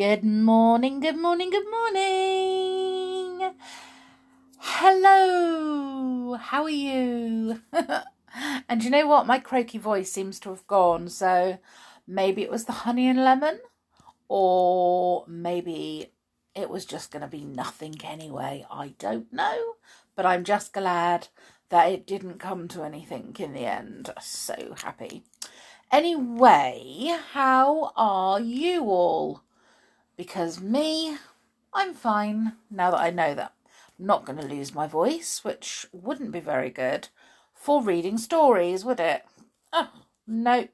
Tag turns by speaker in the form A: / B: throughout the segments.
A: Good morning, good morning, good morning. Hello, how are you? and you know what? My croaky voice seems to have gone, so maybe it was the honey and lemon, or maybe it was just going to be nothing anyway. I don't know, but I'm just glad that it didn't come to anything in the end. So happy. Anyway, how are you all? Because me, I'm fine now that I know that I'm not going to lose my voice, which wouldn't be very good for reading stories, would it? Oh, no.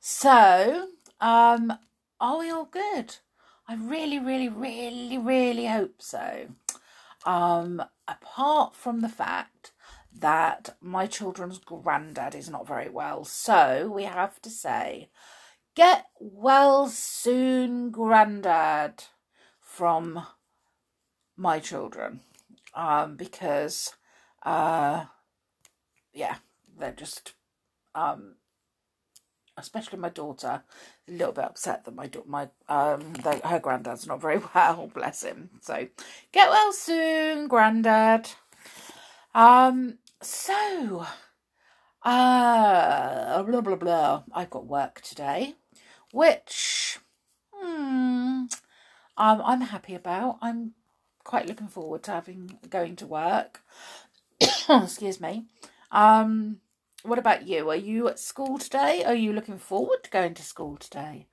A: So, um, are we all good? I really, really, really, really hope so. Um, apart from the fact that my children's granddad is not very well, so we have to say Get well soon, Grandad, from my children. Um, because, uh, yeah, they're just, um, especially my daughter, a little bit upset that my my um her granddad's not very well. Bless him. So get well soon, granddad. Um. So, uh, blah blah blah. I've got work today which hmm, I'm happy about. I'm quite looking forward to having going to work. Excuse me. Um, what about you? Are you at school today? Are you looking forward to going to school today?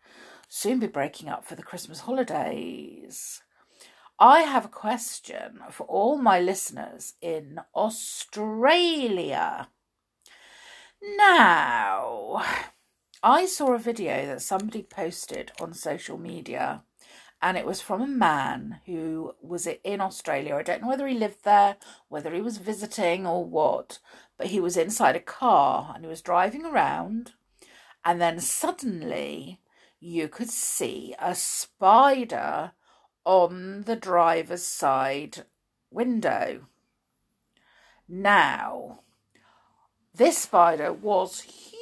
A: Soon be breaking up for the Christmas holidays. I have a question for all my listeners in Australia. Now, I saw a video that somebody posted on social media and it was from a man who was in Australia. I don't know whether he lived there, whether he was visiting or what, but he was inside a car and he was driving around and then suddenly you could see a spider on the driver's side window. Now, this spider was huge,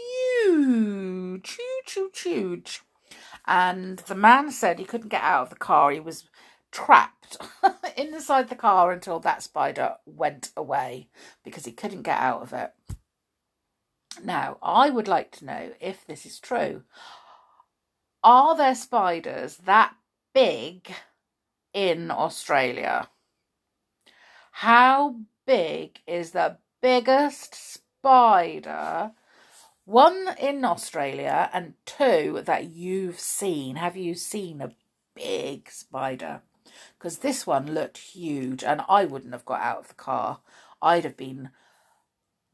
A: huge, huge, huge. And the man said he couldn't get out of the car. He was trapped inside the car until that spider went away because he couldn't get out of it. Now, I would like to know if this is true. Are there spiders that big in Australia? How big is the biggest spider one in Australia and two that you've seen. Have you seen a big spider? Because this one looked huge and I wouldn't have got out of the car. I'd have been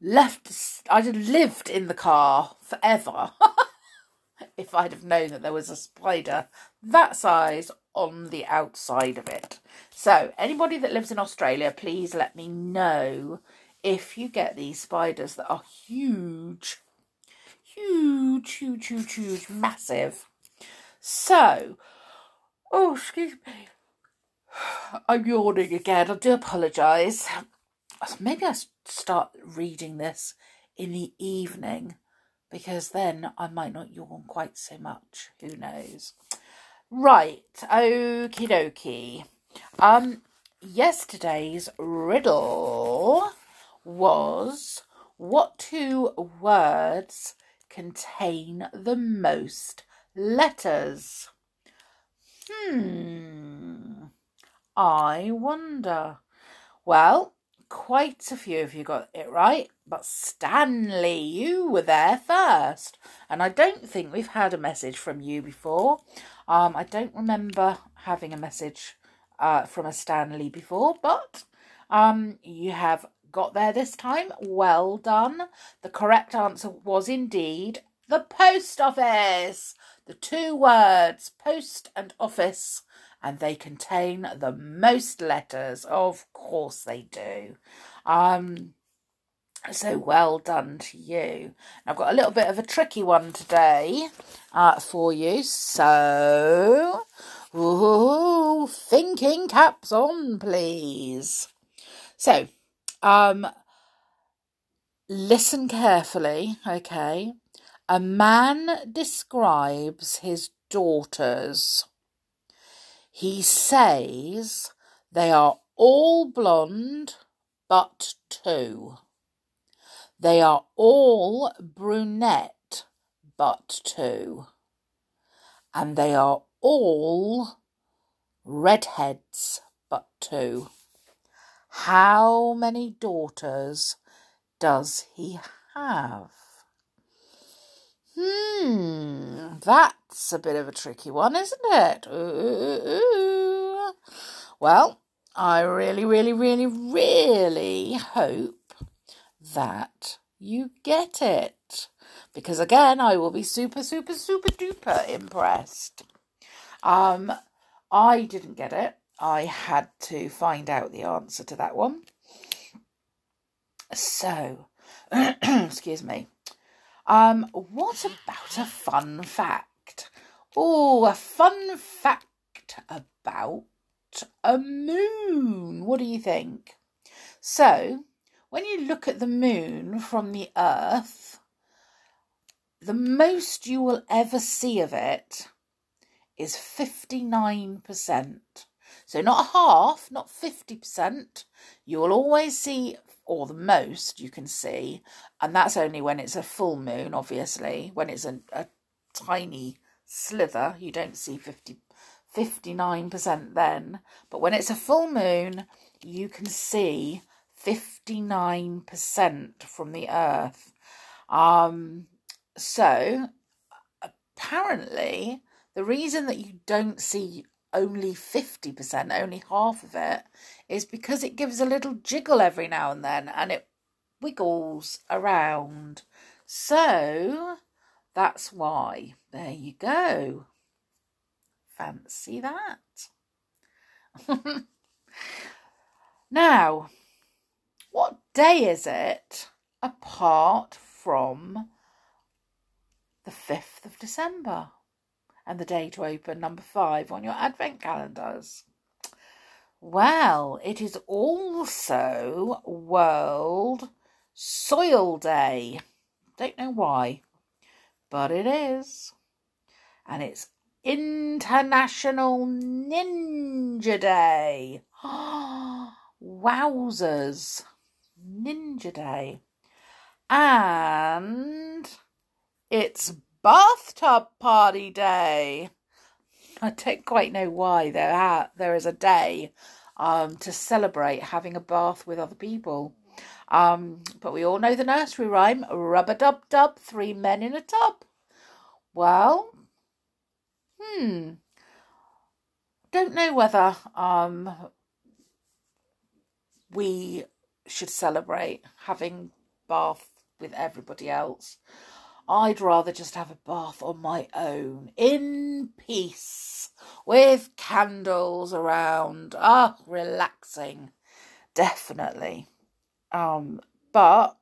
A: left, I'd have lived in the car forever if I'd have known that there was a spider that size on the outside of it. So, anybody that lives in Australia, please let me know if you get these spiders that are huge huge, huge, huge, huge, massive. So, oh, excuse me. I'm yawning again. I do apologise. Maybe I start reading this in the evening because then I might not yawn quite so much. Who knows? Right, okie dokie. Um, yesterday's riddle was what two words contain the most letters? Hmm, I wonder. Well, quite a few of you got it right, but Stanley, you were there first. And I don't think we've had a message from you before. Um, I don't remember having a message uh, from a Stanley before, but um, you have got there this time. Well done. The correct answer was indeed the post office. The two words post and office, and they contain the most letters. Of course they do. Um, so well done to you. I've got a little bit of a tricky one today uh, for you. So, ooh, thinking caps on, please. So, um, listen carefully, okay? A man describes his daughters. He says they are all blonde but two. They are all brunette but two. And they are all redheads but two. How many daughters does he have? Hmm, that's a bit of a tricky one, isn't it? Ooh. Well, I really, really, really, really hope that you get it. Because again, I will be super, super, super duper impressed. Um, I didn't get it. I had to find out the answer to that one. So, excuse me. Um, what about a fun fact? Oh, a fun fact about a moon. What do you think? So, when you look at the moon from the earth, the most you will ever see of it is 59%. So, not half, not 50%. You will always see or the most you can see, and that's only when it's a full moon, obviously. When it's a, a tiny slither, you don't see 50, 59% then. But when it's a full moon, you can see 59% from the earth. Um, so apparently, the reason that you don't see only 50%, only half of it, is because it gives a little jiggle every now and then and it wiggles around. So that's why. There you go. Fancy that. now, what day is it apart from the 5th of December? And the day to open number five on your advent calendars. Well, it is also World Soil Day. Don't know why, but it is. And it's International Ninja Day. Wowzers. Ninja Day. And it's bathtub party day. I don't quite know why there ha- there is a day um, to celebrate having a bath with other people. Um, but we all know the nursery rhyme rub a dub dub, three men in a tub. Well, hmm, don't know whether um, we should celebrate having bath with everybody else. I'd rather just have a bath on my own, in peace, with candles around. Ah, relaxing. Definitely. Um, but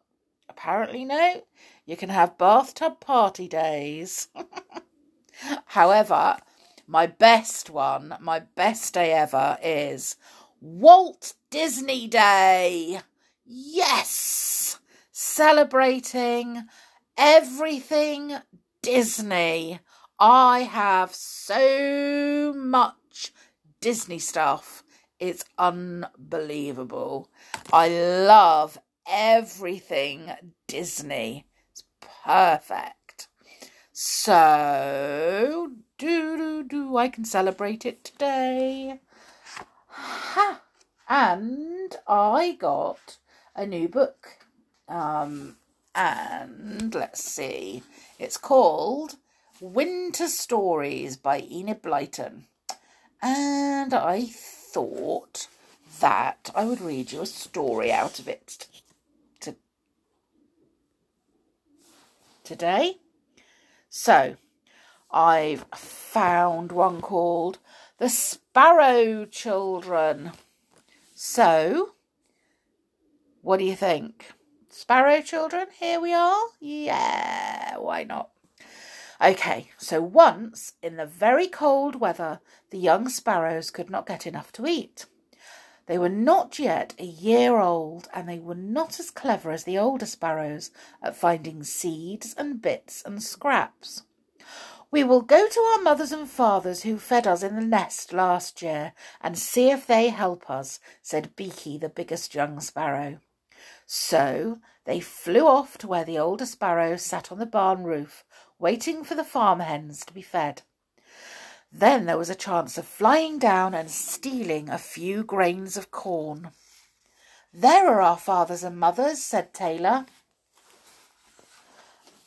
A: apparently no, you can have bathtub party days. However, my best one, my best day ever is Walt Disney Day. Yes! Celebrating everything Disney. I have so much Disney stuff. It's unbelievable. I love everything Disney. It's perfect. So, do do do, I can celebrate it today. Ha! And I got a new book. Um, and let's see, it's called Winter Stories by Enid Blyton. And I thought that I would read you a story out of it to, today. So, I've found one called The Sparrow Children. So, what do you think? Sparrow children, here we are. Yeah, why not? Okay, so once in the very cold weather, the young sparrows could not get enough to eat. They were not yet a year old, and they were not as clever as the older sparrows at finding seeds and bits and scraps. We will go to our mothers and fathers who fed us in the nest last year and see if they help us, said Beaky, the biggest young sparrow. So they flew off to where the older sparrow sat on the barn roof, waiting for the farm hens to be fed. Then there was a chance of flying down and stealing a few grains of corn. There are our fathers and mothers, said Taylor,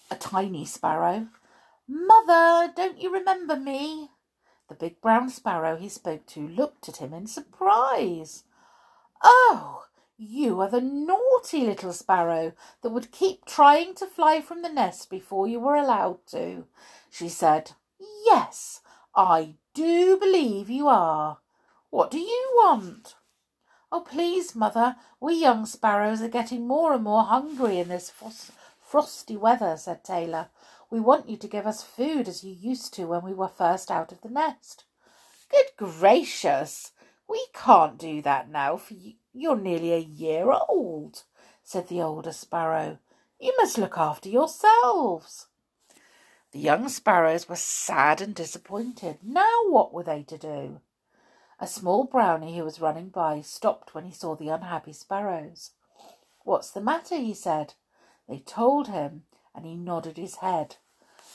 A: a tiny sparrow. Mother, don't you remember me? The big brown sparrow he spoke to looked at him in surprise. Oh, you are the naughty little sparrow that would keep trying to fly from the nest before you were allowed to, she said. Yes, I do believe you are. What do you want? Oh, please, mother, we young sparrows are getting more and more hungry in this frosty weather, said Taylor. We want you to give us food as you used to when we were first out of the nest. Good gracious! We can't do that now, for you're nearly a year old, said the older sparrow. You must look after yourselves. The young sparrows were sad and disappointed. Now what were they to do? A small brownie who was running by stopped when he saw the unhappy sparrows. What's the matter? he said. They told him, and he nodded his head.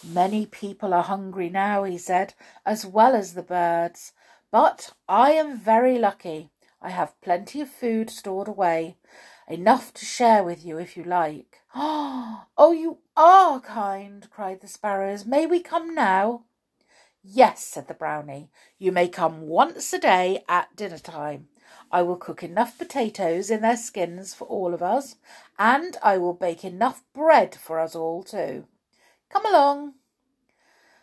A: Many people are hungry now, he said, as well as the birds. But I am very lucky. I have plenty of food stored away, enough to share with you if you like. Oh, you are kind, cried the sparrows. May we come now? Yes, said the brownie. You may come once a day at dinner time. I will cook enough potatoes in their skins for all of us, and I will bake enough bread for us all too. Come along.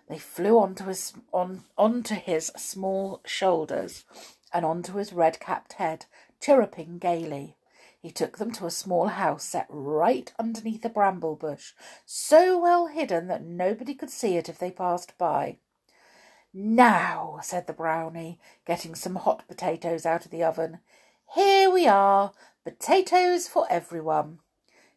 A: They flew onto his on onto his small shoulders and onto his red capped head, chirruping gaily. He took them to a small house set right underneath a bramble bush, so well hidden that nobody could see it if they passed by. Now, said the brownie, getting some hot potatoes out of the oven, here we are, potatoes for everyone.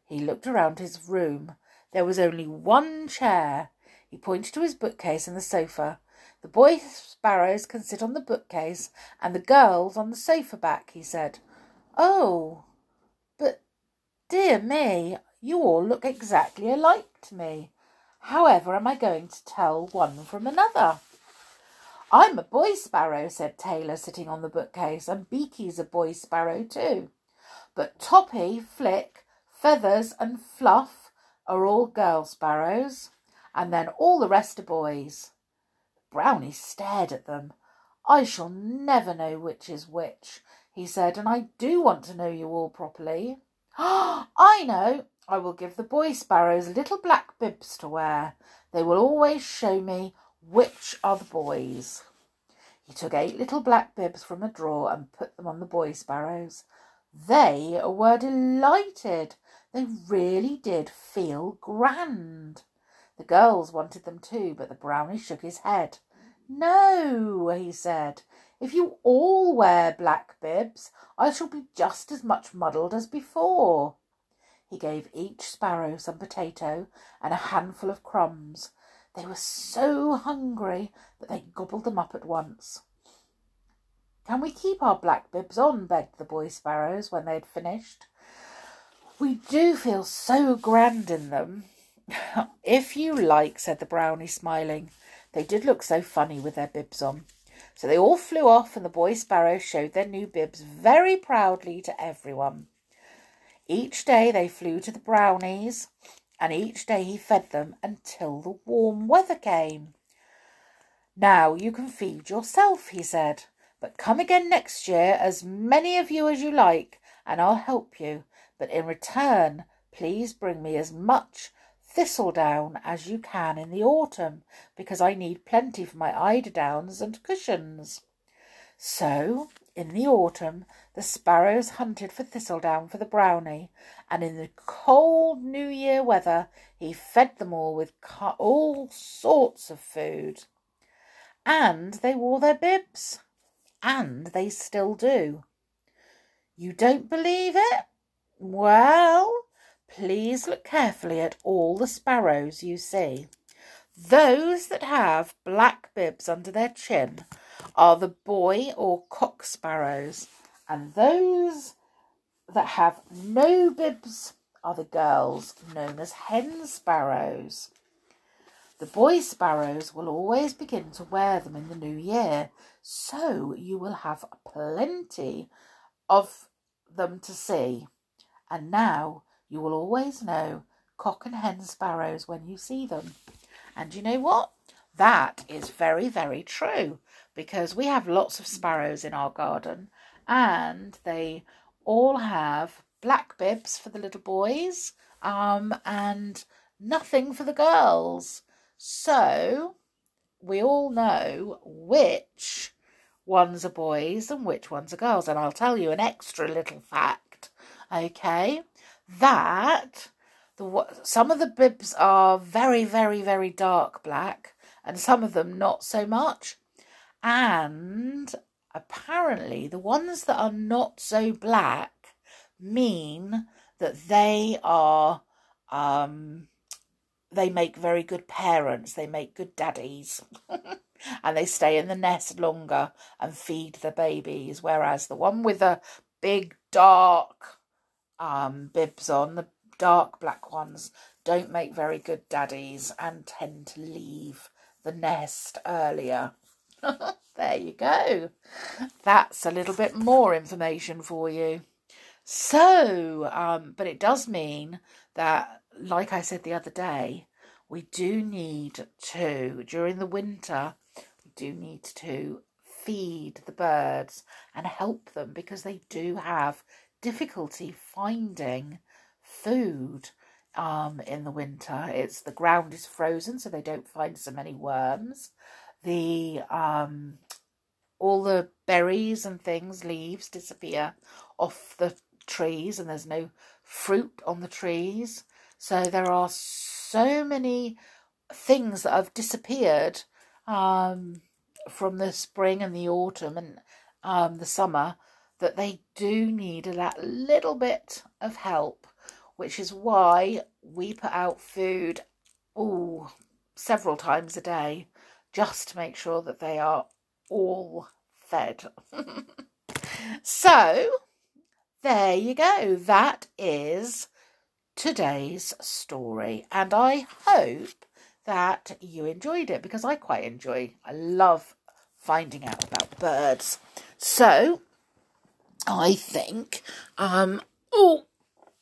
A: He looked around his room. There was only one chair. He pointed to his bookcase and the sofa. The boy sparrows can sit on the bookcase and the girls on the sofa back, he said. Oh, but dear me, you all look exactly alike to me. However am I going to tell one from another? I'm a boy sparrow, said Taylor, sitting on the bookcase, and Beaky's a boy sparrow too. But Toppy, Flick, Feathers, and Fluff are all girl sparrows, and then all the rest are boys. Brownie stared at them. I shall never know which is which, he said, and I do want to know you all properly. I know. I will give the boy sparrows little black bibs to wear. They will always show me which are the boys. He took eight little black bibs from a drawer and put them on the boy sparrows. They were delighted. They really did feel grand. The girls wanted them too, but the brownie shook his head. No, he said. If you all wear black bibs, I shall be just as much muddled as before. He gave each sparrow some potato and a handful of crumbs. They were so hungry that they gobbled them up at once. Can we keep our black bibs on? begged the boy sparrows when they had finished. We do feel so grand in them. if you like, said the brownie, smiling. They did look so funny with their bibs on. So they all flew off, and the boy sparrow showed their new bibs very proudly to everyone. Each day they flew to the brownies, and each day he fed them until the warm weather came. Now you can feed yourself, he said, but come again next year, as many of you as you like, and I'll help you but in return, please bring me as much thistledown as you can in the autumn, because I need plenty for my eiderdowns and cushions. So, in the autumn, the sparrows hunted for thistledown for the brownie, and in the cold New Year weather, he fed them all with all sorts of food. And they wore their bibs, and they still do. You don't believe it? Well, please look carefully at all the sparrows you see. Those that have black bibs under their chin are the boy or cock sparrows, and those that have no bibs are the girls, known as hen sparrows. The boy sparrows will always begin to wear them in the new year, so you will have plenty of them to see. And now you will always know cock and hen sparrows when you see them. And you know what? That is very, very true because we have lots of sparrows in our garden and they all have black bibs for the little boys um, and nothing for the girls. So we all know which ones are boys and which ones are girls. And I'll tell you an extra little fact, okay? That the some of the bibs are very, very, very dark black, and some of them not so much. And apparently, the ones that are not so black mean that they are um, they make very good parents, they make good daddies, and they stay in the nest longer and feed the babies. Whereas the one with the big dark um, bibs on, the dark black ones, don't make very good daddies and tend to leave the nest earlier. there you go. That's a little bit more information for you. So, um, but it does mean that like I said the other day, we do need to, during the winter, we do need to feed the birds and help them because they do have difficulty finding food um, in the winter. It's the ground is frozen, so they don't find so many worms. The um, all the berries and things, leaves disappear off the trees, and there's no fruit on the trees. So there are so many things that have disappeared um, from the spring and the autumn and um, the summer that they do need that little bit of help, which is why we put out food oh several times a day just to make sure that they are all fed. so there you go. That is today's story. And I hope that you enjoyed it because I quite enjoy, I love finding out about birds. So I think, um, oh,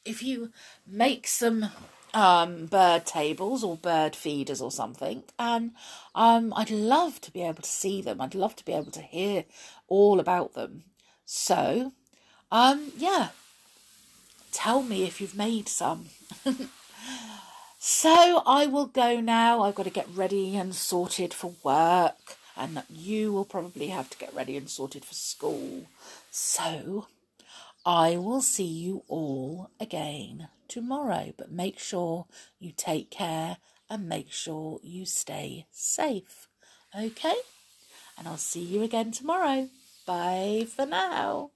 A: if you make some um, bird tables or bird feeders or something, and um, I'd love to be able to see them. I'd love to be able to hear all about them. So, um, yeah, tell me if you've made some. so I will go now. I've got to get ready and sorted for work, and you will probably have to get ready and sorted for school. So I will see you all again tomorrow, but make sure you take care and make sure you stay safe. Okay? And I'll see you again tomorrow. Bye for now.